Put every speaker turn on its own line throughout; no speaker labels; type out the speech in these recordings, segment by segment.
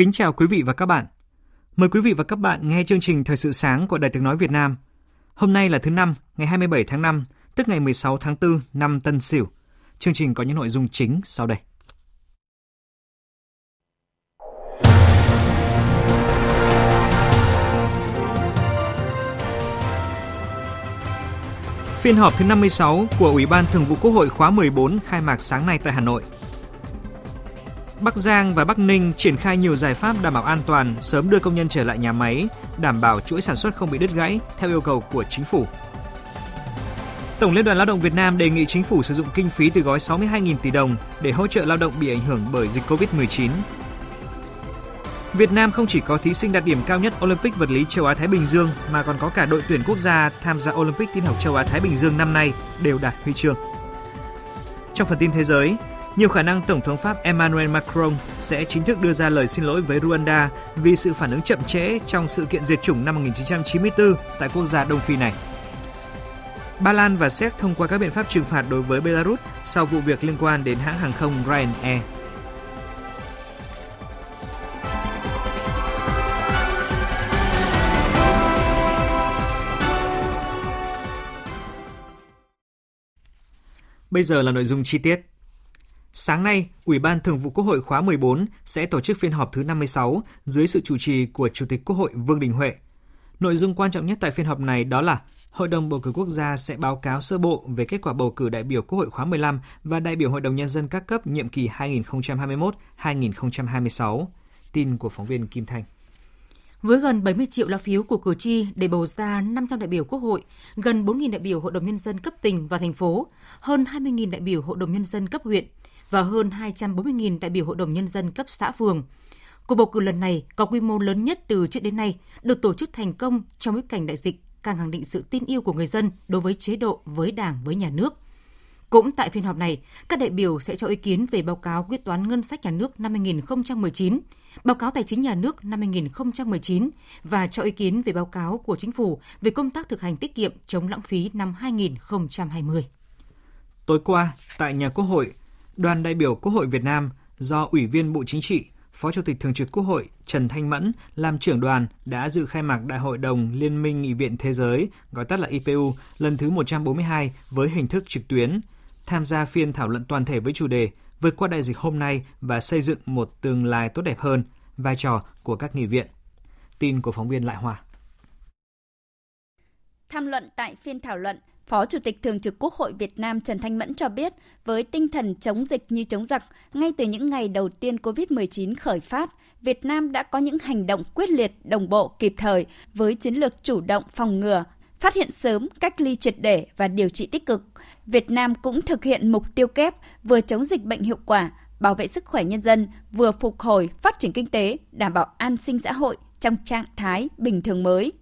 Kính chào quý vị và các bạn. Mời quý vị và các bạn nghe chương trình Thời sự sáng của Đài Tiếng Nói Việt Nam. Hôm nay là thứ năm, ngày 27 tháng 5, tức ngày 16 tháng 4 năm Tân Sửu. Chương trình có những nội dung chính sau đây. Phiên họp thứ 56 của Ủy ban Thường vụ Quốc hội khóa 14 khai mạc sáng nay tại Hà Nội. Bắc Giang và Bắc Ninh triển khai nhiều giải pháp đảm bảo an toàn, sớm đưa công nhân trở lại nhà máy, đảm bảo chuỗi sản xuất không bị đứt gãy theo yêu cầu của chính phủ. Tổng Liên đoàn Lao động Việt Nam đề nghị chính phủ sử dụng kinh phí từ gói 62.000 tỷ đồng để hỗ trợ lao động bị ảnh hưởng bởi dịch Covid-19. Việt Nam không chỉ có thí sinh đạt điểm cao nhất Olympic vật lý châu Á Thái Bình Dương mà còn có cả đội tuyển quốc gia tham gia Olympic tin học châu Á Thái Bình Dương năm nay đều đạt huy chương. Trong phần tin thế giới, nhiều khả năng Tổng thống Pháp Emmanuel Macron sẽ chính thức đưa ra lời xin lỗi với Rwanda vì sự phản ứng chậm trễ trong sự kiện diệt chủng năm 1994 tại quốc gia Đông Phi này. Ba Lan và Séc thông qua các biện pháp trừng phạt đối với Belarus sau vụ việc liên quan đến hãng hàng không Ryanair. Bây giờ là nội dung chi tiết. Sáng nay, Ủy ban Thường vụ Quốc hội khóa 14 sẽ tổ chức phiên họp thứ 56 dưới sự chủ trì của Chủ tịch Quốc hội Vương Đình Huệ. Nội dung quan trọng nhất tại phiên họp này đó là Hội đồng bầu cử quốc gia sẽ báo cáo sơ bộ về kết quả bầu cử đại biểu Quốc hội khóa 15 và đại biểu Hội đồng nhân dân các cấp nhiệm kỳ 2021-2026. Tin của phóng viên Kim Thanh.
Với gần 70 triệu lá phiếu của cử tri để bầu ra 500 đại biểu Quốc hội, gần 4.000 đại biểu Hội đồng Nhân dân cấp tỉnh và thành phố, hơn 20.000 đại biểu Hội đồng Nhân dân cấp huyện và hơn 240.000 đại biểu Hội đồng Nhân dân cấp xã phường. Cuộc bầu cử lần này có quy mô lớn nhất từ trước đến nay, được tổ chức thành công trong bối cảnh đại dịch, càng khẳng định sự tin yêu của người dân đối với chế độ, với đảng, với nhà nước. Cũng tại phiên họp này, các đại biểu sẽ cho ý kiến về báo cáo quyết toán ngân sách nhà nước năm 2019, báo cáo tài chính nhà nước năm 2019 và cho ý kiến về báo cáo của chính phủ về công tác thực hành tiết kiệm chống lãng phí năm 2020.
Tối qua, tại nhà Quốc hội, đoàn đại biểu Quốc hội Việt Nam do Ủy viên Bộ Chính trị, Phó Chủ tịch Thường trực Quốc hội Trần Thanh Mẫn làm trưởng đoàn đã dự khai mạc Đại hội đồng Liên minh Nghị viện Thế giới, gọi tắt là IPU, lần thứ 142 với hình thức trực tuyến, tham gia phiên thảo luận toàn thể với chủ đề vượt qua đại dịch hôm nay và xây dựng một tương lai tốt đẹp hơn, vai trò của các nghị viện. Tin của phóng viên Lại Hoa.
Tham luận tại phiên thảo luận, Phó Chủ tịch Thường trực Quốc hội Việt Nam Trần Thanh Mẫn cho biết, với tinh thần chống dịch như chống giặc, ngay từ những ngày đầu tiên COVID-19 khởi phát, Việt Nam đã có những hành động quyết liệt, đồng bộ, kịp thời với chiến lược chủ động phòng ngừa, phát hiện sớm, cách ly triệt để và điều trị tích cực. Việt Nam cũng thực hiện mục tiêu kép vừa chống dịch bệnh hiệu quả, bảo vệ sức khỏe nhân dân, vừa phục hồi, phát triển kinh tế, đảm bảo an sinh xã hội trong trạng thái bình thường mới.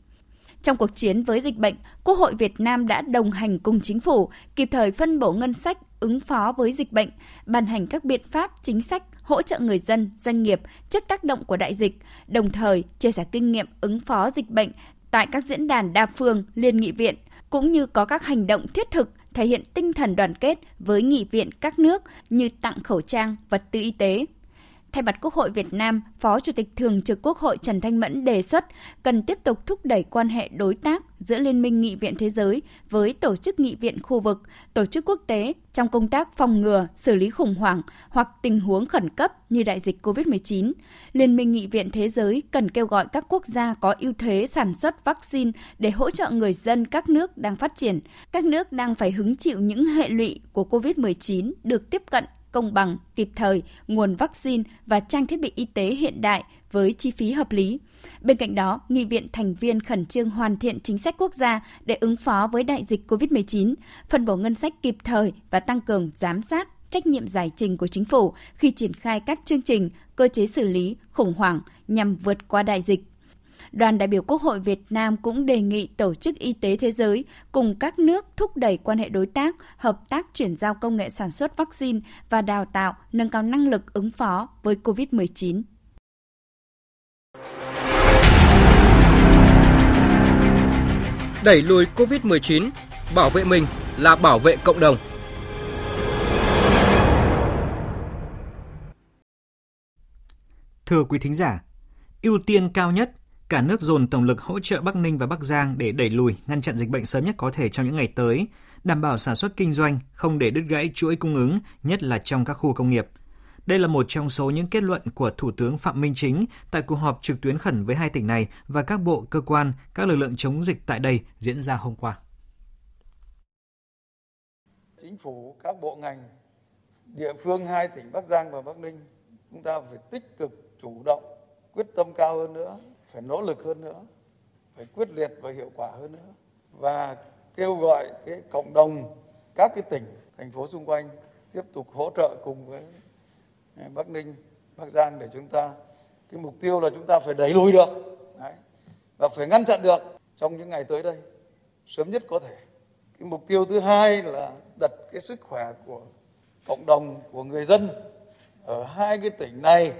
Trong cuộc chiến với dịch bệnh, Quốc hội Việt Nam đã đồng hành cùng chính phủ, kịp thời phân bổ ngân sách ứng phó với dịch bệnh, ban hành các biện pháp chính sách hỗ trợ người dân, doanh nghiệp trước tác động của đại dịch, đồng thời chia sẻ kinh nghiệm ứng phó dịch bệnh tại các diễn đàn đa phương, liên nghị viện, cũng như có các hành động thiết thực thể hiện tinh thần đoàn kết với nghị viện các nước như tặng khẩu trang, vật tư y tế. Thay mặt Quốc hội Việt Nam, Phó Chủ tịch Thường trực Quốc hội Trần Thanh Mẫn đề xuất cần tiếp tục thúc đẩy quan hệ đối tác giữa Liên minh Nghị viện Thế giới với tổ chức nghị viện khu vực, tổ chức quốc tế trong công tác phòng ngừa, xử lý khủng hoảng hoặc tình huống khẩn cấp như đại dịch COVID-19. Liên minh Nghị viện Thế giới cần kêu gọi các quốc gia có ưu thế sản xuất vaccine để hỗ trợ người dân các nước đang phát triển, các nước đang phải hứng chịu những hệ lụy của COVID-19 được tiếp cận công bằng, kịp thời, nguồn vaccine và trang thiết bị y tế hiện đại với chi phí hợp lý. Bên cạnh đó, nghị viện thành viên khẩn trương hoàn thiện chính sách quốc gia để ứng phó với đại dịch COVID-19, phân bổ ngân sách kịp thời và tăng cường giám sát trách nhiệm giải trình của chính phủ khi triển khai các chương trình, cơ chế xử lý khủng hoảng nhằm vượt qua đại dịch đoàn đại biểu Quốc hội Việt Nam cũng đề nghị Tổ chức Y tế Thế giới cùng các nước thúc đẩy quan hệ đối tác, hợp tác chuyển giao công nghệ sản xuất vaccine và đào tạo, nâng cao năng lực ứng phó với COVID-19.
Đẩy lùi COVID-19, bảo vệ mình là bảo vệ cộng đồng.
Thưa quý thính giả, ưu tiên cao nhất cả nước dồn tổng lực hỗ trợ Bắc Ninh và Bắc Giang để đẩy lùi, ngăn chặn dịch bệnh sớm nhất có thể trong những ngày tới, đảm bảo sản xuất kinh doanh, không để đứt gãy chuỗi cung ứng, nhất là trong các khu công nghiệp. Đây là một trong số những kết luận của Thủ tướng Phạm Minh Chính tại cuộc họp trực tuyến khẩn với hai tỉnh này và các bộ, cơ quan, các lực lượng chống dịch tại đây diễn ra hôm qua.
Chính phủ, các bộ ngành, địa phương hai tỉnh Bắc Giang và Bắc Ninh, chúng ta phải tích cực, chủ động, quyết tâm cao hơn nữa phải nỗ lực hơn nữa phải quyết liệt và hiệu quả hơn nữa và kêu gọi cái cộng đồng các cái tỉnh thành phố xung quanh tiếp tục hỗ trợ cùng với à, Bắc Ninh, Bắc Giang để chúng ta cái mục tiêu là chúng ta phải đẩy lùi được Đấy. và phải ngăn chặn được trong những ngày tới đây sớm nhất có thể. Cái mục tiêu thứ hai là đặt cái sức khỏe của cộng đồng của người dân ở hai cái tỉnh này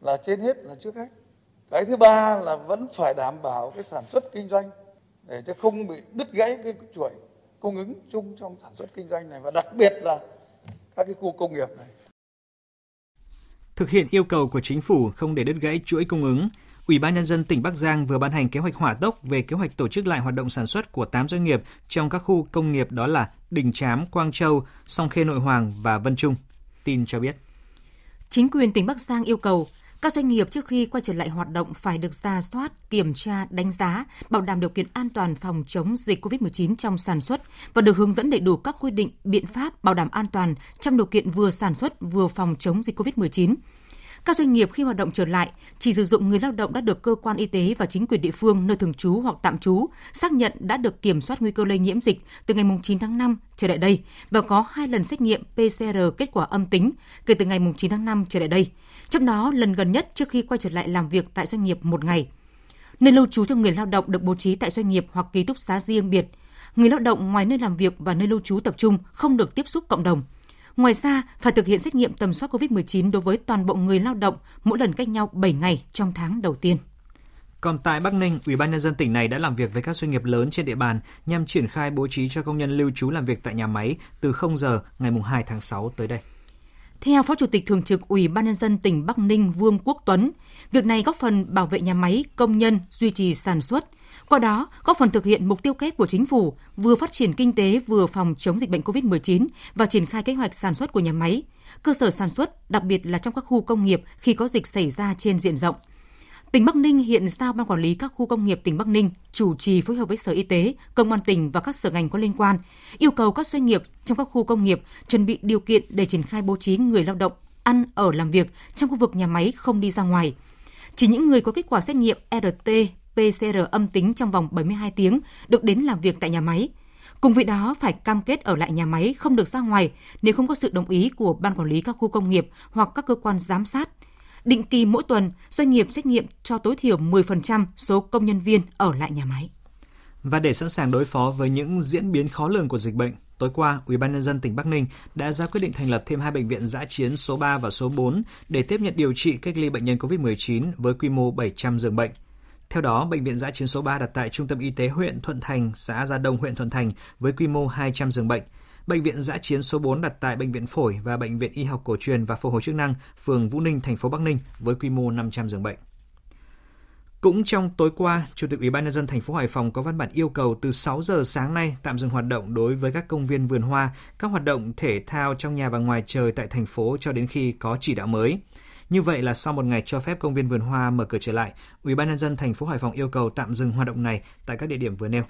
là trên hết là trước hết cái thứ ba là vẫn phải đảm bảo cái sản xuất kinh doanh để cho không bị đứt gãy cái chuỗi cung ứng chung trong sản xuất kinh doanh này và đặc biệt là các cái khu công nghiệp này.
Thực hiện yêu cầu của chính phủ không để đứt gãy chuỗi cung ứng, Ủy ban nhân dân tỉnh Bắc Giang vừa ban hành kế hoạch hỏa tốc về kế hoạch tổ chức lại hoạt động sản xuất của 8 doanh nghiệp trong các khu công nghiệp đó là Đình Chám, Quang Châu, Song Khê Nội Hoàng và Vân Trung. Tin cho biết.
Chính quyền tỉnh Bắc Giang yêu cầu các doanh nghiệp trước khi quay trở lại hoạt động phải được ra soát, kiểm tra, đánh giá, bảo đảm điều kiện an toàn phòng chống dịch COVID-19 trong sản xuất và được hướng dẫn đầy đủ các quy định, biện pháp bảo đảm an toàn trong điều kiện vừa sản xuất vừa phòng chống dịch COVID-19. Các doanh nghiệp khi hoạt động trở lại chỉ sử dụng người lao động đã được cơ quan y tế và chính quyền địa phương nơi thường trú hoặc tạm trú xác nhận đã được kiểm soát nguy cơ lây nhiễm dịch từ ngày 9 tháng 5 trở lại đây và có hai lần xét nghiệm PCR kết quả âm tính kể từ ngày 9 tháng 5 trở lại đây trong đó lần gần nhất trước khi quay trở lại làm việc tại doanh nghiệp một ngày. Nơi lưu trú cho người lao động được bố trí tại doanh nghiệp hoặc ký túc xá riêng biệt. Người lao động ngoài nơi làm việc và nơi lưu trú tập trung không được tiếp xúc cộng đồng. Ngoài ra, phải thực hiện xét nghiệm tầm soát COVID-19 đối với toàn bộ người lao động mỗi lần cách nhau 7 ngày trong tháng đầu tiên.
Còn tại Bắc Ninh, Ủy ban nhân dân tỉnh này đã làm việc với các doanh nghiệp lớn trên địa bàn nhằm triển khai bố trí cho công nhân lưu trú làm việc tại nhà máy từ 0 giờ ngày 2 tháng 6 tới đây.
Theo Phó Chủ tịch Thường trực Ủy ban Nhân dân tỉnh Bắc Ninh Vương Quốc Tuấn, việc này góp phần bảo vệ nhà máy, công nhân, duy trì sản xuất, qua đó góp phần thực hiện mục tiêu kép của chính phủ vừa phát triển kinh tế vừa phòng chống dịch bệnh COVID-19 và triển khai kế hoạch sản xuất của nhà máy, cơ sở sản xuất, đặc biệt là trong các khu công nghiệp khi có dịch xảy ra trên diện rộng – Tỉnh Bắc Ninh hiện giao Ban Quản lý các khu công nghiệp tỉnh Bắc Ninh chủ trì phối hợp với Sở Y tế, Công an tỉnh và các sở ngành có liên quan, yêu cầu các doanh nghiệp trong các khu công nghiệp chuẩn bị điều kiện để triển khai bố trí người lao động ăn ở làm việc trong khu vực nhà máy không đi ra ngoài. Chỉ những người có kết quả xét nghiệm RT, PCR âm tính trong vòng 72 tiếng được đến làm việc tại nhà máy. Cùng với đó phải cam kết ở lại nhà máy không được ra ngoài nếu không có sự đồng ý của ban quản lý các khu công nghiệp hoặc các cơ quan giám sát Định kỳ mỗi tuần, doanh nghiệp xét nghiệm cho tối thiểu 10% số công nhân viên ở lại nhà máy.
Và để sẵn sàng đối phó với những diễn biến khó lường của dịch bệnh, tối qua, Ủy ban nhân dân tỉnh Bắc Ninh đã ra quyết định thành lập thêm hai bệnh viện giã chiến số 3 và số 4 để tiếp nhận điều trị cách ly bệnh nhân COVID-19 với quy mô 700 giường bệnh. Theo đó, bệnh viện giã chiến số 3 đặt tại Trung tâm Y tế huyện Thuận Thành, xã Gia Đông, huyện Thuận Thành với quy mô 200 giường bệnh. Bệnh viện giã chiến số 4 đặt tại Bệnh viện Phổi và Bệnh viện Y học cổ truyền và phục hồi chức năng, phường Vũ Ninh, thành phố Bắc Ninh với quy mô 500 giường bệnh. Cũng trong tối qua, Chủ tịch Ủy ban nhân dân thành phố Hải Phòng có văn bản yêu cầu từ 6 giờ sáng nay tạm dừng hoạt động đối với các công viên vườn hoa, các hoạt động thể thao trong nhà và ngoài trời tại thành phố cho đến khi có chỉ đạo mới. Như vậy là sau một ngày cho phép công viên vườn hoa mở cửa trở lại, Ủy ban nhân dân thành phố Hải Phòng yêu cầu tạm dừng hoạt động này tại các địa điểm vừa nêu.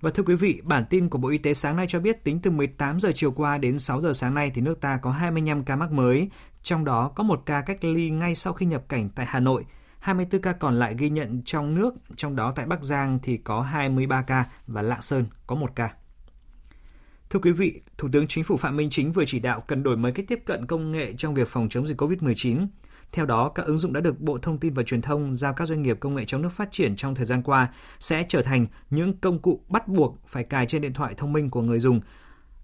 Và thưa quý vị, bản tin của Bộ Y tế sáng nay cho biết tính từ 18 giờ chiều qua đến 6 giờ sáng nay thì nước ta có 25 ca mắc mới, trong đó có một ca cách ly ngay sau khi nhập cảnh tại Hà Nội. 24 ca còn lại ghi nhận trong nước, trong đó tại Bắc Giang thì có 23 ca và Lạng Sơn có 1 ca. Thưa quý vị, Thủ tướng Chính phủ Phạm Minh Chính vừa chỉ đạo cần đổi mới cách tiếp cận công nghệ trong việc phòng chống dịch COVID-19. Theo đó, các ứng dụng đã được Bộ Thông tin và Truyền thông giao các doanh nghiệp công nghệ trong nước phát triển trong thời gian qua sẽ trở thành những công cụ bắt buộc phải cài trên điện thoại thông minh của người dùng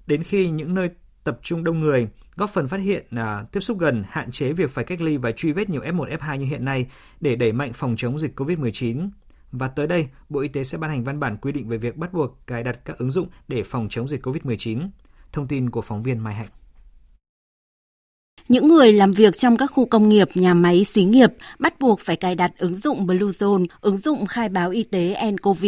đến khi những nơi tập trung đông người, góp phần phát hiện à, tiếp xúc gần, hạn chế việc phải cách ly và truy vết nhiều F1, F2 như hiện nay để đẩy mạnh phòng chống dịch COVID-19. Và tới đây, Bộ Y tế sẽ ban hành văn bản quy định về việc bắt buộc cài đặt các ứng dụng để phòng chống dịch COVID-19. Thông tin của phóng viên Mai Hạnh.
Những người làm việc trong các khu công nghiệp, nhà máy, xí nghiệp bắt buộc phải cài đặt ứng dụng Bluezone, ứng dụng khai báo y tế nCoV.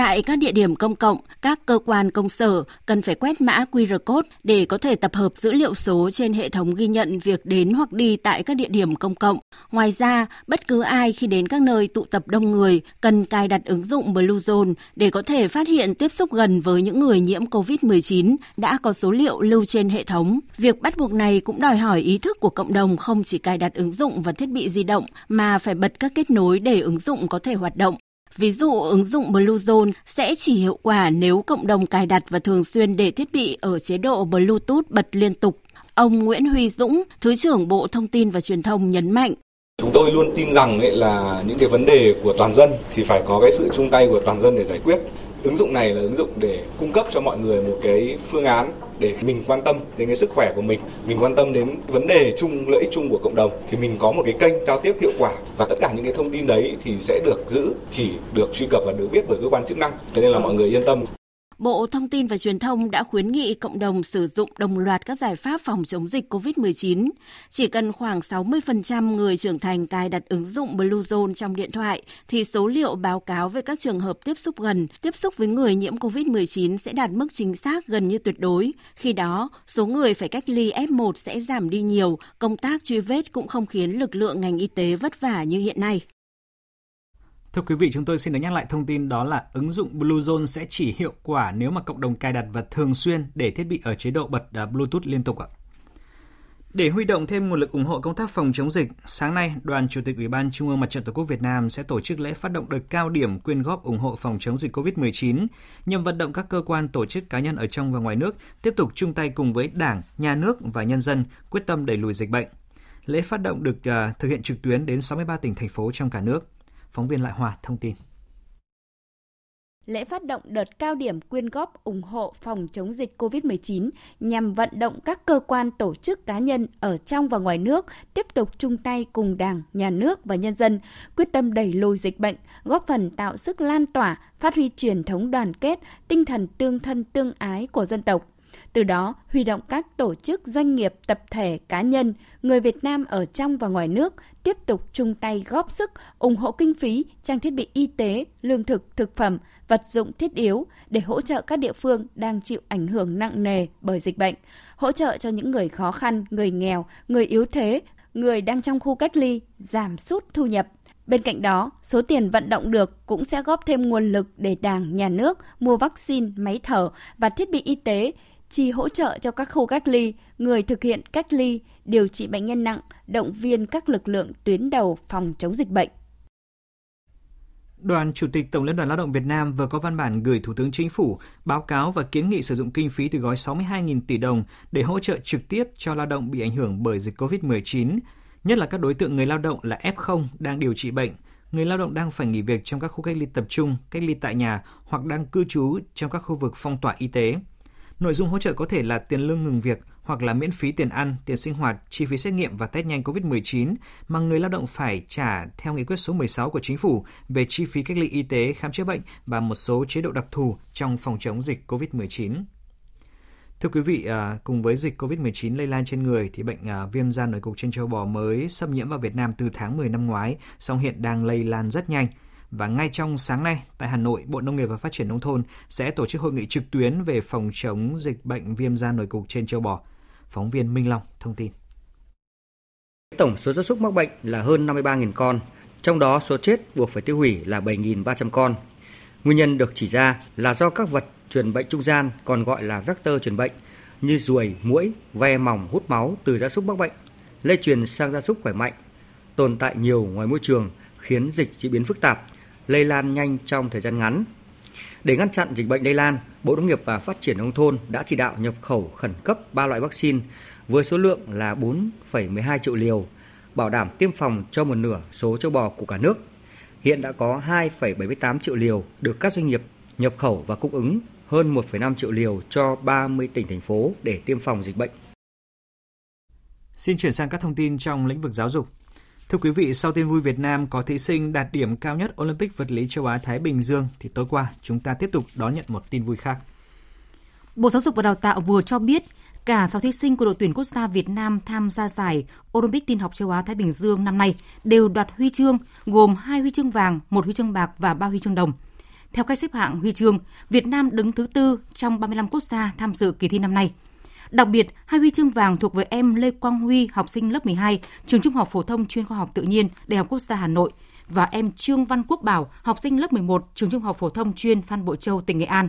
Tại các địa điểm công cộng, các cơ quan công sở cần phải quét mã QR code để có thể tập hợp dữ liệu số trên hệ thống ghi nhận việc đến hoặc đi tại các địa điểm công cộng. Ngoài ra, bất cứ ai khi đến các nơi tụ tập đông người cần cài đặt ứng dụng Bluezone để có thể phát hiện tiếp xúc gần với những người nhiễm COVID-19 đã có số liệu lưu trên hệ thống. Việc bắt buộc này cũng đòi hỏi ý thức của cộng đồng không chỉ cài đặt ứng dụng và thiết bị di động mà phải bật các kết nối để ứng dụng có thể hoạt động. Ví dụ, ứng dụng Bluezone sẽ chỉ hiệu quả nếu cộng đồng cài đặt và thường xuyên để thiết bị ở chế độ Bluetooth bật liên tục. Ông Nguyễn Huy Dũng, Thứ trưởng Bộ Thông tin và Truyền thông nhấn mạnh.
Chúng tôi luôn tin rằng ấy là những cái vấn đề của toàn dân thì phải có cái sự chung tay của toàn dân để giải quyết ứng dụng này là ứng dụng để cung cấp cho mọi người một cái phương án để mình quan tâm đến cái sức khỏe của mình mình quan tâm đến vấn đề chung, lợi ích chung của cộng đồng, thì mình có một cái kênh giao tiếp hiệu quả. Và tất cả những cái thông tin đấy thì sẽ được giữ, chỉ được truy cập và được biết bởi cơ quan chức năng. Thế nên là mọi người yên tâm.
Bộ Thông tin và Truyền thông đã khuyến nghị cộng đồng sử dụng đồng loạt các giải pháp phòng chống dịch COVID-19. Chỉ cần khoảng 60% người trưởng thành cài đặt ứng dụng Bluezone trong điện thoại thì số liệu báo cáo về các trường hợp tiếp xúc gần, tiếp xúc với người nhiễm COVID-19 sẽ đạt mức chính xác gần như tuyệt đối. Khi đó, số người phải cách ly F1 sẽ giảm đi nhiều, công tác truy vết cũng không khiến lực lượng ngành y tế vất vả như hiện nay.
Thưa quý vị, chúng tôi xin được nhắc lại thông tin đó là ứng dụng Bluezone sẽ chỉ hiệu quả nếu mà cộng đồng cài đặt và thường xuyên để thiết bị ở chế độ bật à, Bluetooth liên tục ạ. Để huy động thêm nguồn lực ủng hộ công tác phòng chống dịch, sáng nay, Đoàn Chủ tịch Ủy ban Trung ương Mặt trận Tổ quốc Việt Nam sẽ tổ chức lễ phát động đợt cao điểm quyên góp ủng hộ phòng chống dịch COVID-19, nhằm vận động các cơ quan, tổ chức cá nhân ở trong và ngoài nước tiếp tục chung tay cùng với Đảng, Nhà nước và nhân dân quyết tâm đẩy lùi dịch bệnh. Lễ phát động được uh, thực hiện trực tuyến đến 63 tỉnh thành phố trong cả nước. Phóng viên Lại Hòa thông tin.
Lễ phát động đợt cao điểm quyên góp ủng hộ phòng chống dịch COVID-19 nhằm vận động các cơ quan tổ chức cá nhân ở trong và ngoài nước tiếp tục chung tay cùng Đảng, Nhà nước và nhân dân quyết tâm đẩy lùi dịch bệnh, góp phần tạo sức lan tỏa, phát huy truyền thống đoàn kết, tinh thần tương thân tương ái của dân tộc từ đó huy động các tổ chức, doanh nghiệp, tập thể, cá nhân, người Việt Nam ở trong và ngoài nước tiếp tục chung tay góp sức ủng hộ kinh phí, trang thiết bị y tế, lương thực, thực phẩm, vật dụng thiết yếu để hỗ trợ các địa phương đang chịu ảnh hưởng nặng nề bởi dịch bệnh, hỗ trợ cho những người khó khăn, người nghèo, người yếu thế, người đang trong khu cách ly giảm sút thu nhập. Bên cạnh đó, số tiền vận động được cũng sẽ góp thêm nguồn lực để Đảng, Nhà nước mua vaccine, máy thở và thiết bị y tế chi hỗ trợ cho các khu cách ly, người thực hiện cách ly, điều trị bệnh nhân nặng, động viên các lực lượng tuyến đầu phòng chống dịch bệnh.
Đoàn Chủ tịch Tổng Liên đoàn Lao động Việt Nam vừa có văn bản gửi Thủ tướng Chính phủ báo cáo và kiến nghị sử dụng kinh phí từ gói 62.000 tỷ đồng để hỗ trợ trực tiếp cho lao động bị ảnh hưởng bởi dịch COVID-19, nhất là các đối tượng người lao động là F0 đang điều trị bệnh, người lao động đang phải nghỉ việc trong các khu cách ly tập trung, cách ly tại nhà hoặc đang cư trú trong các khu vực phong tỏa y tế. Nội dung hỗ trợ có thể là tiền lương ngừng việc hoặc là miễn phí tiền ăn, tiền sinh hoạt, chi phí xét nghiệm và test nhanh COVID-19 mà người lao động phải trả theo nghị quyết số 16 của chính phủ về chi phí cách ly y tế, khám chữa bệnh và một số chế độ đặc thù trong phòng chống dịch COVID-19. Thưa quý vị, à, cùng với dịch COVID-19 lây lan trên người thì bệnh à, viêm da nổi cục trên châu bò mới xâm nhiễm vào Việt Nam từ tháng 10 năm ngoái, song hiện đang lây lan rất nhanh. Và ngay trong sáng nay, tại Hà Nội, Bộ Nông nghiệp và Phát triển Nông thôn sẽ tổ chức hội nghị trực tuyến về phòng chống dịch bệnh viêm da nổi cục trên châu bò. Phóng viên Minh Long thông tin.
Tổng số gia súc mắc bệnh là hơn 53.000 con, trong đó số chết buộc phải tiêu hủy là 7.300 con. Nguyên nhân được chỉ ra là do các vật truyền bệnh trung gian còn gọi là vector truyền bệnh như ruồi, muỗi, ve mỏng hút máu từ gia súc mắc bệnh, lây truyền sang gia súc khỏe mạnh, tồn tại nhiều ngoài môi trường khiến dịch diễn biến phức tạp, lây lan nhanh trong thời gian ngắn. Để ngăn chặn dịch bệnh lây lan, Bộ Nông nghiệp và Phát triển nông thôn đã chỉ đạo nhập khẩu khẩn cấp 3 loại vaccine với số lượng là 4,12 triệu liều, bảo đảm tiêm phòng cho một nửa số châu bò của cả nước. Hiện đã có 2,78 triệu liều được các doanh nghiệp nhập khẩu và cung ứng hơn 1,5 triệu liều cho 30 tỉnh thành phố để tiêm phòng dịch bệnh.
Xin chuyển sang các thông tin trong lĩnh vực giáo dục. Thưa quý vị, sau tin vui Việt Nam có thí sinh đạt điểm cao nhất Olympic vật lý châu Á Thái Bình Dương thì tối qua chúng ta tiếp tục đón nhận một tin vui khác.
Bộ Giáo dục và Đào tạo vừa cho biết cả 6 thí sinh của đội tuyển quốc gia Việt Nam tham gia giải Olympic tin học châu Á Thái Bình Dương năm nay đều đoạt huy chương, gồm 2 huy chương vàng, 1 huy chương bạc và 3 huy chương đồng. Theo cách xếp hạng huy chương, Việt Nam đứng thứ tư trong 35 quốc gia tham dự kỳ thi năm nay. Đặc biệt, hai huy chương vàng thuộc về em Lê Quang Huy, học sinh lớp 12, trường Trung học phổ thông chuyên khoa học tự nhiên, Đại học Quốc gia Hà Nội và em Trương Văn Quốc Bảo, học sinh lớp 11, trường Trung học phổ thông chuyên Phan Bội Châu, tỉnh Nghệ An.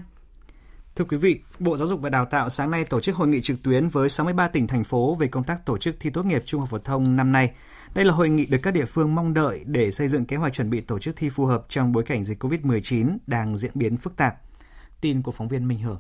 Thưa quý vị, Bộ Giáo dục và Đào tạo sáng nay tổ chức hội nghị trực tuyến với 63 tỉnh thành phố về công tác tổ chức thi tốt nghiệp trung học phổ thông năm nay. Đây là hội nghị được các địa phương mong đợi để xây dựng kế hoạch chuẩn bị tổ chức thi phù hợp trong bối cảnh dịch COVID-19 đang diễn biến phức tạp. Tin của phóng viên Minh Hưởng.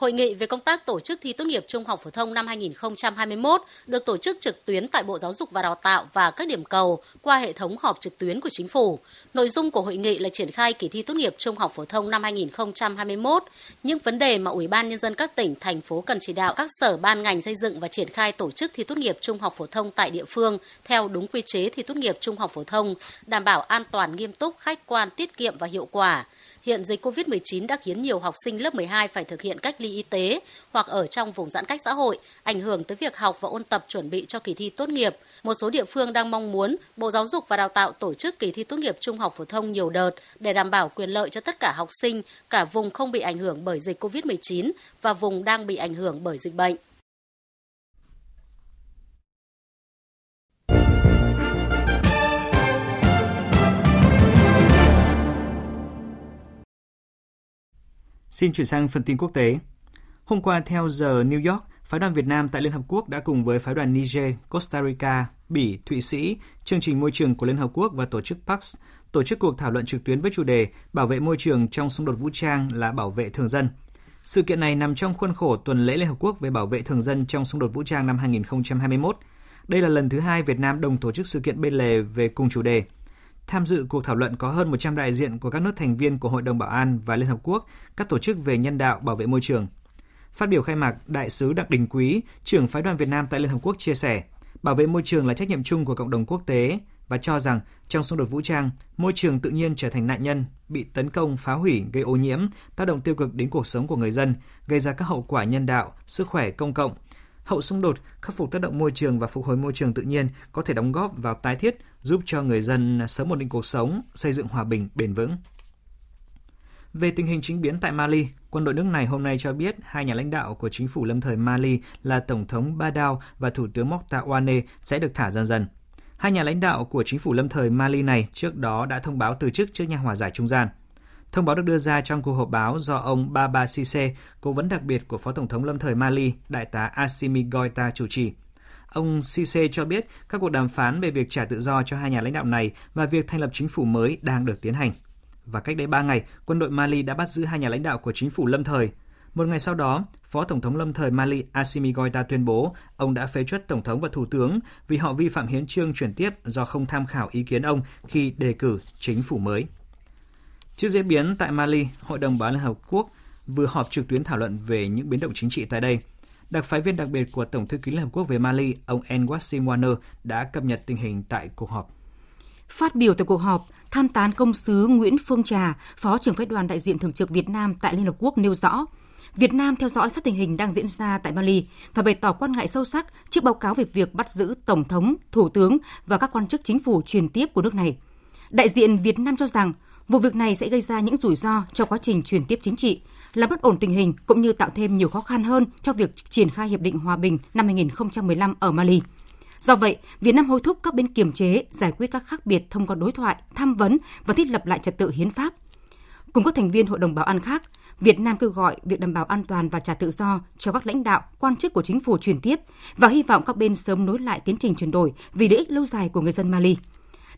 Hội nghị về công tác tổ chức thi tốt nghiệp trung học phổ thông năm 2021 được tổ chức trực tuyến tại Bộ Giáo dục và Đào tạo và các điểm cầu qua hệ thống họp trực tuyến của chính phủ. Nội dung của hội nghị là triển khai kỳ thi tốt nghiệp trung học phổ thông năm 2021, những vấn đề mà Ủy ban nhân dân các tỉnh thành phố cần chỉ đạo các sở ban ngành xây dựng và triển khai tổ chức thi tốt nghiệp trung học phổ thông tại địa phương theo đúng quy chế thi tốt nghiệp trung học phổ thông, đảm bảo an toàn nghiêm túc, khách quan, tiết kiệm và hiệu quả Hiện dịch COVID-19 đã khiến nhiều học sinh lớp 12 phải thực hiện cách ly y tế hoặc ở trong vùng giãn cách xã hội, ảnh hưởng tới việc học và ôn tập chuẩn bị cho kỳ thi tốt nghiệp. Một số địa phương đang mong muốn Bộ Giáo dục và Đào tạo tổ chức kỳ thi tốt nghiệp trung học phổ thông nhiều đợt để đảm bảo quyền lợi cho tất cả học sinh, cả vùng không bị ảnh hưởng bởi dịch COVID-19 và vùng đang bị ảnh hưởng bởi dịch bệnh.
Xin chuyển sang phần tin quốc tế. Hôm qua theo giờ New York, phái đoàn Việt Nam tại Liên Hợp Quốc đã cùng với phái đoàn Niger, Costa Rica, Bỉ, Thụy Sĩ, chương trình môi trường của Liên Hợp Quốc và tổ chức PAX tổ chức cuộc thảo luận trực tuyến với chủ đề Bảo vệ môi trường trong xung đột vũ trang là bảo vệ thường dân. Sự kiện này nằm trong khuôn khổ tuần lễ Liên Hợp Quốc về bảo vệ thường dân trong xung đột vũ trang năm 2021. Đây là lần thứ hai Việt Nam đồng tổ chức sự kiện bên lề về cùng chủ đề – Tham dự cuộc thảo luận có hơn 100 đại diện của các nước thành viên của Hội đồng Bảo an và Liên Hợp Quốc, các tổ chức về nhân đạo bảo vệ môi trường. Phát biểu khai mạc, Đại sứ Đặng Đình Quý, trưởng phái đoàn Việt Nam tại Liên Hợp Quốc chia sẻ, bảo vệ môi trường là trách nhiệm chung của cộng đồng quốc tế và cho rằng trong xung đột vũ trang, môi trường tự nhiên trở thành nạn nhân, bị tấn công, phá hủy, gây ô nhiễm, tác động tiêu cực đến cuộc sống của người dân, gây ra các hậu quả nhân đạo, sức khỏe công cộng, hậu xung đột, khắc phục tác động môi trường và phục hồi môi trường tự nhiên có thể đóng góp vào tái thiết, giúp cho người dân sớm ổn định cuộc sống, xây dựng hòa bình bền vững. Về tình hình chính biến tại Mali, quân đội nước này hôm nay cho biết hai nhà lãnh đạo của chính phủ lâm thời Mali là Tổng thống Badao và Thủ tướng Mokta Ouane sẽ được thả dần dần. Hai nhà lãnh đạo của chính phủ lâm thời Mali này trước đó đã thông báo từ chức trước nhà hòa giải trung gian. Thông báo được đưa ra trong cuộc họp báo do ông Baba Sise, cố vấn đặc biệt của Phó Tổng thống lâm thời Mali, Đại tá Assimi Goita chủ trì. Ông Sise cho biết các cuộc đàm phán về việc trả tự do cho hai nhà lãnh đạo này và việc thành lập chính phủ mới đang được tiến hành. Và cách đây 3 ngày, quân đội Mali đã bắt giữ hai nhà lãnh đạo của chính phủ lâm thời. Một ngày sau đó, Phó Tổng thống lâm thời Mali Assimi Goita tuyên bố ông đã phế truất Tổng thống và Thủ tướng vì họ vi phạm hiến trương chuyển tiếp do không tham khảo ý kiến ông khi đề cử chính phủ mới. Trước diễn biến tại Mali, Hội đồng Bảo an Liên Hợp Quốc vừa họp trực tuyến thảo luận về những biến động chính trị tại đây. Đặc phái viên đặc biệt của Tổng thư ký Liên Hợp Quốc về Mali, ông Nwassim Warner đã cập nhật tình hình tại cuộc họp.
Phát biểu tại cuộc họp, tham tán công sứ Nguyễn Phương Trà, Phó trưởng phái đoàn đại diện thường trực Việt Nam tại Liên Hợp Quốc nêu rõ, Việt Nam theo dõi sát tình hình đang diễn ra tại Mali và bày tỏ quan ngại sâu sắc trước báo cáo về việc bắt giữ Tổng thống, Thủ tướng và các quan chức chính phủ truyền tiếp của nước này. Đại diện Việt Nam cho rằng vụ việc này sẽ gây ra những rủi ro cho quá trình truyền tiếp chính trị, làm bất ổn tình hình cũng như tạo thêm nhiều khó khăn hơn cho việc triển khai Hiệp định Hòa bình năm 2015 ở Mali. Do vậy, Việt Nam hối thúc các bên kiềm chế, giải quyết các khác biệt thông qua đối thoại, tham vấn và thiết lập lại trật tự hiến pháp. Cùng các thành viên Hội đồng Bảo an khác, Việt Nam kêu gọi việc đảm bảo an toàn và trả tự do cho các lãnh đạo, quan chức của chính phủ truyền tiếp và hy vọng các bên sớm nối lại tiến trình chuyển đổi vì lợi ích lâu dài của người dân Mali.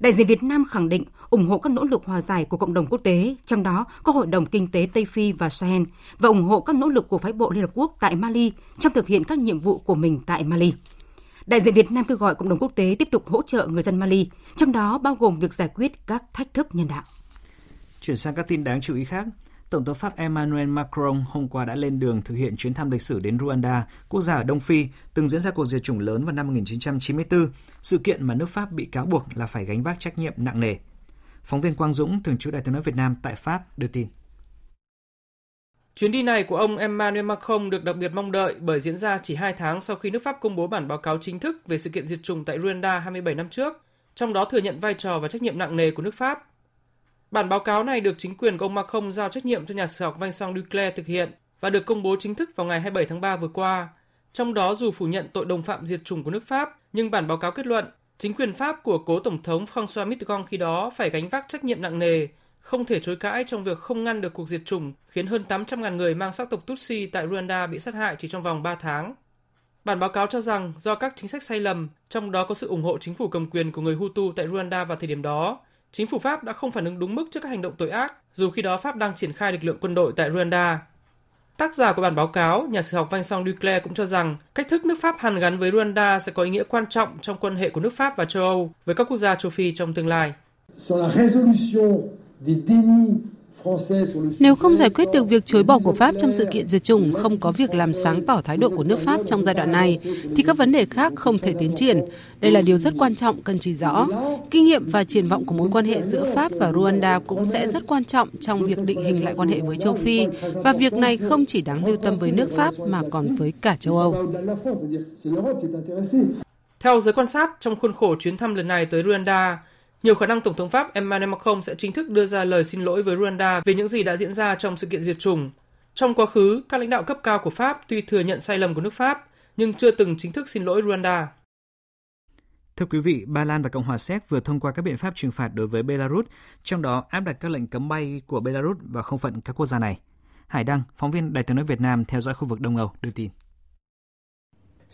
Đại diện Việt Nam khẳng định ủng hộ các nỗ lực hòa giải của cộng đồng quốc tế, trong đó có Hội đồng Kinh tế Tây Phi và Sahel, và ủng hộ các nỗ lực của phái bộ Liên Hợp Quốc tại Mali trong thực hiện các nhiệm vụ của mình tại Mali. Đại diện Việt Nam kêu gọi cộng đồng quốc tế tiếp tục hỗ trợ người dân Mali, trong đó bao gồm việc giải quyết các thách thức nhân đạo.
Chuyển sang các tin đáng chú ý khác. Tổng thống Pháp Emmanuel Macron hôm qua đã lên đường thực hiện chuyến thăm lịch sử đến Rwanda, quốc gia ở Đông Phi, từng diễn ra cuộc diệt chủng lớn vào năm 1994, sự kiện mà nước Pháp bị cáo buộc là phải gánh vác trách nhiệm nặng nề. Phóng viên Quang Dũng, thường trú Đại tiếng nói Việt Nam tại Pháp, đưa tin.
Chuyến đi này của ông Emmanuel Macron được đặc biệt mong đợi bởi diễn ra chỉ 2 tháng sau khi nước Pháp công bố bản báo cáo chính thức về sự kiện diệt chủng tại Rwanda 27 năm trước, trong đó thừa nhận vai trò và trách nhiệm nặng nề của nước Pháp. Bản báo cáo này được chính quyền của ông Macron giao trách nhiệm cho nhà sử học Vincent Duclair thực hiện và được công bố chính thức vào ngày 27 tháng 3 vừa qua. Trong đó dù phủ nhận tội đồng phạm diệt chủng của nước Pháp, nhưng bản báo cáo kết luận chính quyền Pháp của cố Tổng thống François Mitterrand khi đó phải gánh vác trách nhiệm nặng nề không thể chối cãi trong việc không ngăn được cuộc diệt chủng khiến hơn 800.000 người mang sắc tộc Tutsi tại Rwanda bị sát hại chỉ trong vòng 3 tháng. Bản báo cáo cho rằng do các chính sách sai lầm, trong đó có sự ủng hộ chính phủ cầm quyền của người Hutu tại Rwanda vào thời điểm đó, chính phủ Pháp đã không phản ứng đúng mức trước các hành động tội ác, dù khi đó Pháp đang triển khai lực lượng quân đội tại Rwanda. Tác giả của bản báo cáo, nhà sử học Vincent Duclair cũng cho rằng cách thức nước Pháp hàn gắn với Rwanda sẽ có ý nghĩa quan trọng trong quan hệ của nước Pháp và châu Âu với các quốc gia châu Phi trong tương lai.
Nếu không giải quyết được việc chối bỏ của Pháp trong sự kiện diệt chủng, không có việc làm sáng tỏ thái độ của nước Pháp trong giai đoạn này, thì các vấn đề khác không thể tiến triển. Đây là điều rất quan trọng cần chỉ rõ. Kinh nghiệm và triển vọng của mối quan hệ giữa Pháp và Rwanda cũng sẽ rất quan trọng trong việc định hình lại quan hệ với châu Phi. Và việc này không chỉ đáng lưu tâm với nước Pháp mà còn với cả châu Âu.
Theo giới quan sát, trong khuôn khổ chuyến thăm lần này tới Rwanda, nhiều khả năng Tổng thống Pháp Emmanuel Macron sẽ chính thức đưa ra lời xin lỗi với Rwanda về những gì đã diễn ra trong sự kiện diệt chủng. Trong quá khứ, các lãnh đạo cấp cao của Pháp tuy thừa nhận sai lầm của nước Pháp, nhưng chưa từng chính thức xin lỗi Rwanda.
Thưa quý vị, Ba Lan và Cộng hòa Séc vừa thông qua các biện pháp trừng phạt đối với Belarus, trong đó áp đặt các lệnh cấm bay của Belarus và không phận các quốc gia này. Hải Đăng, phóng viên Đài tiếng nói Việt Nam theo dõi khu vực Đông Âu đưa tin.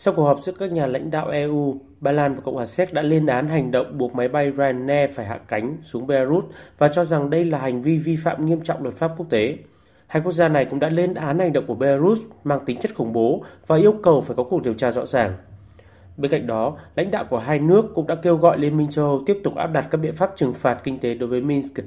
Sau cuộc họp giữa các nhà lãnh đạo EU, Ba Lan và Cộng hòa Séc đã lên án hành động buộc máy bay Ryanair phải hạ cánh xuống Beirut và cho rằng đây là hành vi vi phạm nghiêm trọng luật pháp quốc tế. Hai quốc gia này cũng đã lên án hành động của Belarus mang tính chất khủng bố và yêu cầu phải có cuộc điều tra rõ ràng. Bên cạnh đó, lãnh đạo của hai nước cũng đã kêu gọi Liên minh châu Âu tiếp tục áp đặt các biện pháp trừng phạt kinh tế đối với Minsk.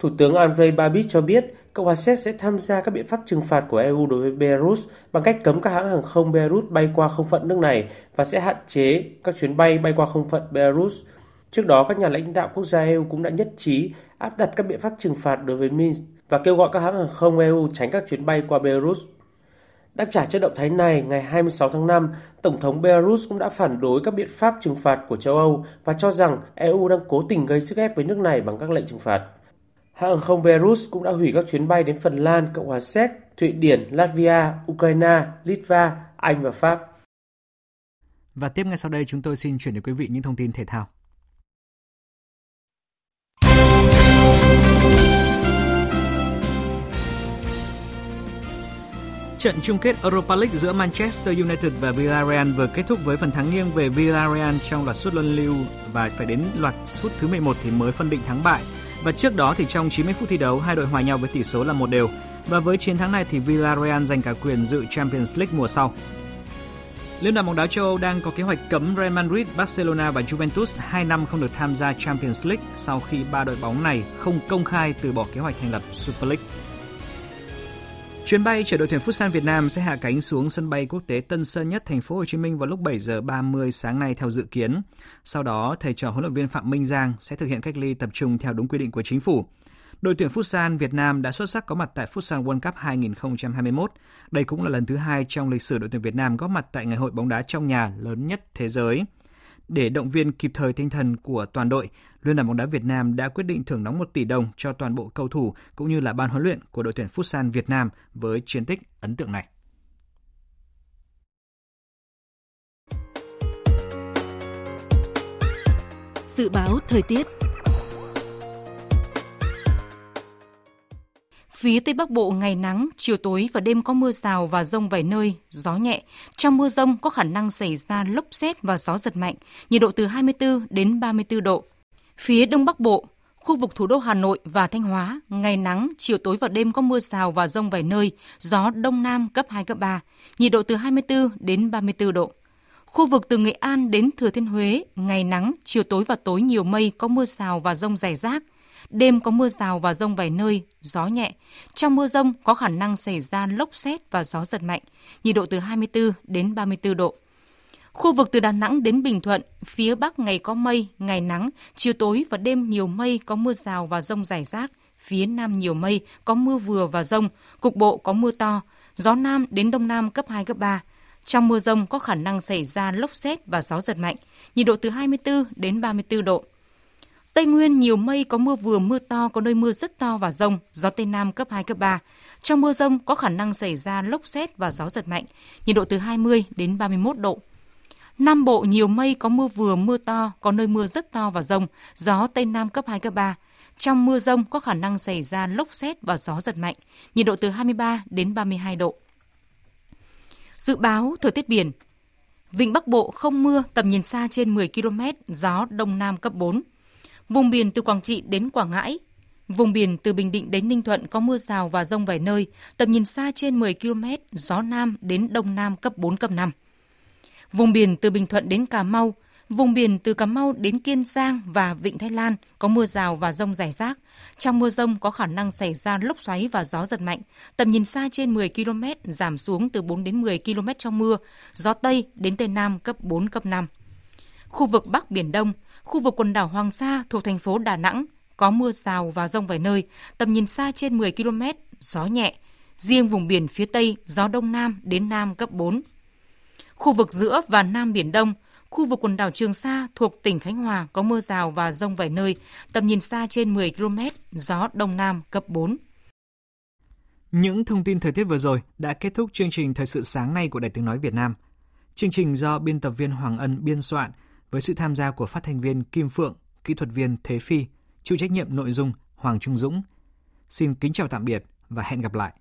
Thủ tướng Andrei Babis cho biết Cộng hòa Séc sẽ tham gia các biện pháp trừng phạt của EU đối với Belarus bằng cách cấm các hãng hàng không Belarus bay qua không phận nước này và sẽ hạn chế các chuyến bay bay qua không phận Belarus. Trước đó, các nhà lãnh đạo quốc gia EU cũng đã nhất trí áp đặt các biện pháp trừng phạt đối với Minsk và kêu gọi các hãng hàng không EU tránh các chuyến bay qua Belarus. Đáp trả cho động thái này, ngày 26 tháng 5, Tổng thống Belarus cũng đã phản đối các biện pháp trừng phạt của châu Âu và cho rằng EU đang cố tình gây sức ép với nước này bằng các lệnh trừng phạt. Hãng hàng không Belarus cũng đã hủy các chuyến bay đến Phần Lan, Cộng hòa Séc, Thụy Điển, Latvia, Ukraine, Litva, Anh và Pháp.
Và tiếp ngay sau đây chúng tôi xin chuyển đến quý vị những thông tin thể thao. Trận chung kết Europa League giữa Manchester United và Villarreal vừa kết thúc với phần thắng nghiêng về Villarreal trong loạt sút luân lưu và phải đến loạt sút thứ 11 thì mới phân định thắng bại. Và trước đó thì trong 90 phút thi đấu, hai đội hòa nhau với tỷ số là một đều. Và với chiến thắng này thì Villarreal giành cả quyền dự Champions League mùa sau. Liên đoàn bóng đá châu Âu đang có kế hoạch cấm Real Madrid, Barcelona và Juventus 2 năm không được tham gia Champions League sau khi ba đội bóng này không công khai từ bỏ kế hoạch thành lập Super League. Chuyến bay chở đội tuyển Futsal Việt Nam sẽ hạ cánh xuống sân bay quốc tế Tân Sơn Nhất, thành phố Hồ Chí Minh vào lúc 7 giờ 30 sáng nay theo dự kiến. Sau đó, thầy trò huấn luyện viên Phạm Minh Giang sẽ thực hiện cách ly tập trung theo đúng quy định của chính phủ. đội tuyển Futsal Việt Nam đã xuất sắc có mặt tại Futsal World Cup 2021. Đây cũng là lần thứ hai trong lịch sử đội tuyển Việt Nam góp mặt tại ngày hội bóng đá trong nhà lớn nhất thế giới. Để động viên kịp thời tinh thần của toàn đội, Liên đoàn bóng đá Việt Nam đã quyết định thưởng nóng 1 tỷ đồng cho toàn bộ cầu thủ cũng như là ban huấn luyện của đội tuyển Futsal Việt Nam với chiến tích ấn tượng này.
Dự báo thời tiết Phía Tây Bắc Bộ ngày nắng, chiều tối và đêm có mưa rào và rông vài nơi, gió nhẹ. Trong mưa rông có khả năng xảy ra lốc xét và gió giật mạnh, nhiệt độ từ 24 đến 34 độ. Phía Đông Bắc Bộ, khu vực thủ đô Hà Nội và Thanh Hóa, ngày nắng, chiều tối và đêm có mưa rào và rông vài nơi, gió Đông Nam cấp 2, cấp 3, nhiệt độ từ 24 đến 34 độ. Khu vực từ Nghệ An đến Thừa Thiên Huế, ngày nắng, chiều tối và tối nhiều mây, có mưa rào và rông rải rác, Đêm có mưa rào và rông vài nơi, gió nhẹ. Trong mưa rông có khả năng xảy ra lốc xét và gió giật mạnh, nhiệt độ từ 24 đến 34 độ. Khu vực từ Đà Nẵng đến Bình Thuận, phía Bắc ngày có mây, ngày nắng, chiều tối và đêm nhiều mây có mưa rào và rông rải rác. Phía Nam nhiều mây, có mưa vừa và rông, cục bộ có mưa to, gió Nam đến Đông Nam cấp 2, cấp 3. Trong mưa rông có khả năng xảy ra lốc xét và gió giật mạnh, nhiệt độ từ 24 đến 34 độ. Tây Nguyên nhiều mây có mưa vừa mưa to, có nơi mưa rất to và rông, gió Tây Nam cấp 2, cấp 3. Trong mưa rông có khả năng xảy ra lốc xét và gió giật mạnh, nhiệt độ từ 20 đến 31 độ. Nam Bộ nhiều mây có mưa vừa mưa to, có nơi mưa rất to và rông, gió Tây Nam cấp 2, cấp 3. Trong mưa rông có khả năng xảy ra lốc xét và gió giật mạnh, nhiệt độ từ 23 đến 32 độ. Dự báo thời tiết biển Vịnh Bắc Bộ không mưa, tầm nhìn xa trên 10 km, gió Đông Nam cấp 4. Vùng biển từ Quảng Trị đến Quảng Ngãi, vùng biển từ Bình Định đến Ninh Thuận có mưa rào và rông vài nơi, tầm nhìn xa trên 10 km, gió Nam đến Đông Nam cấp 4, cấp 5. Vùng biển từ Bình Thuận đến Cà Mau, vùng biển từ Cà Mau đến Kiên Giang và Vịnh Thái Lan có mưa rào và rông rải rác. Trong mưa rông có khả năng xảy ra lốc xoáy và gió giật mạnh, tầm nhìn xa trên 10 km, giảm xuống từ 4 đến 10 km trong mưa, gió Tây đến Tây Nam cấp 4, cấp 5. Khu vực Bắc Biển Đông, khu vực quần đảo Hoàng Sa thuộc thành phố Đà Nẵng có mưa rào và rông vài nơi, tầm nhìn xa trên 10 km, gió nhẹ. Riêng vùng biển phía Tây, gió Đông Nam đến Nam cấp 4. Khu vực giữa và Nam Biển Đông, khu vực quần đảo Trường Sa thuộc tỉnh Khánh Hòa có mưa rào và rông vài nơi, tầm nhìn xa trên 10 km, gió Đông Nam cấp 4.
Những thông tin thời tiết vừa rồi đã kết thúc chương trình Thời sự sáng nay của Đài Tiếng Nói Việt Nam. Chương trình do biên tập viên Hoàng Ân biên soạn, với sự tham gia của phát thanh viên Kim Phượng, kỹ thuật viên Thế Phi, chịu trách nhiệm nội dung Hoàng Trung Dũng. Xin kính chào tạm biệt và hẹn gặp lại.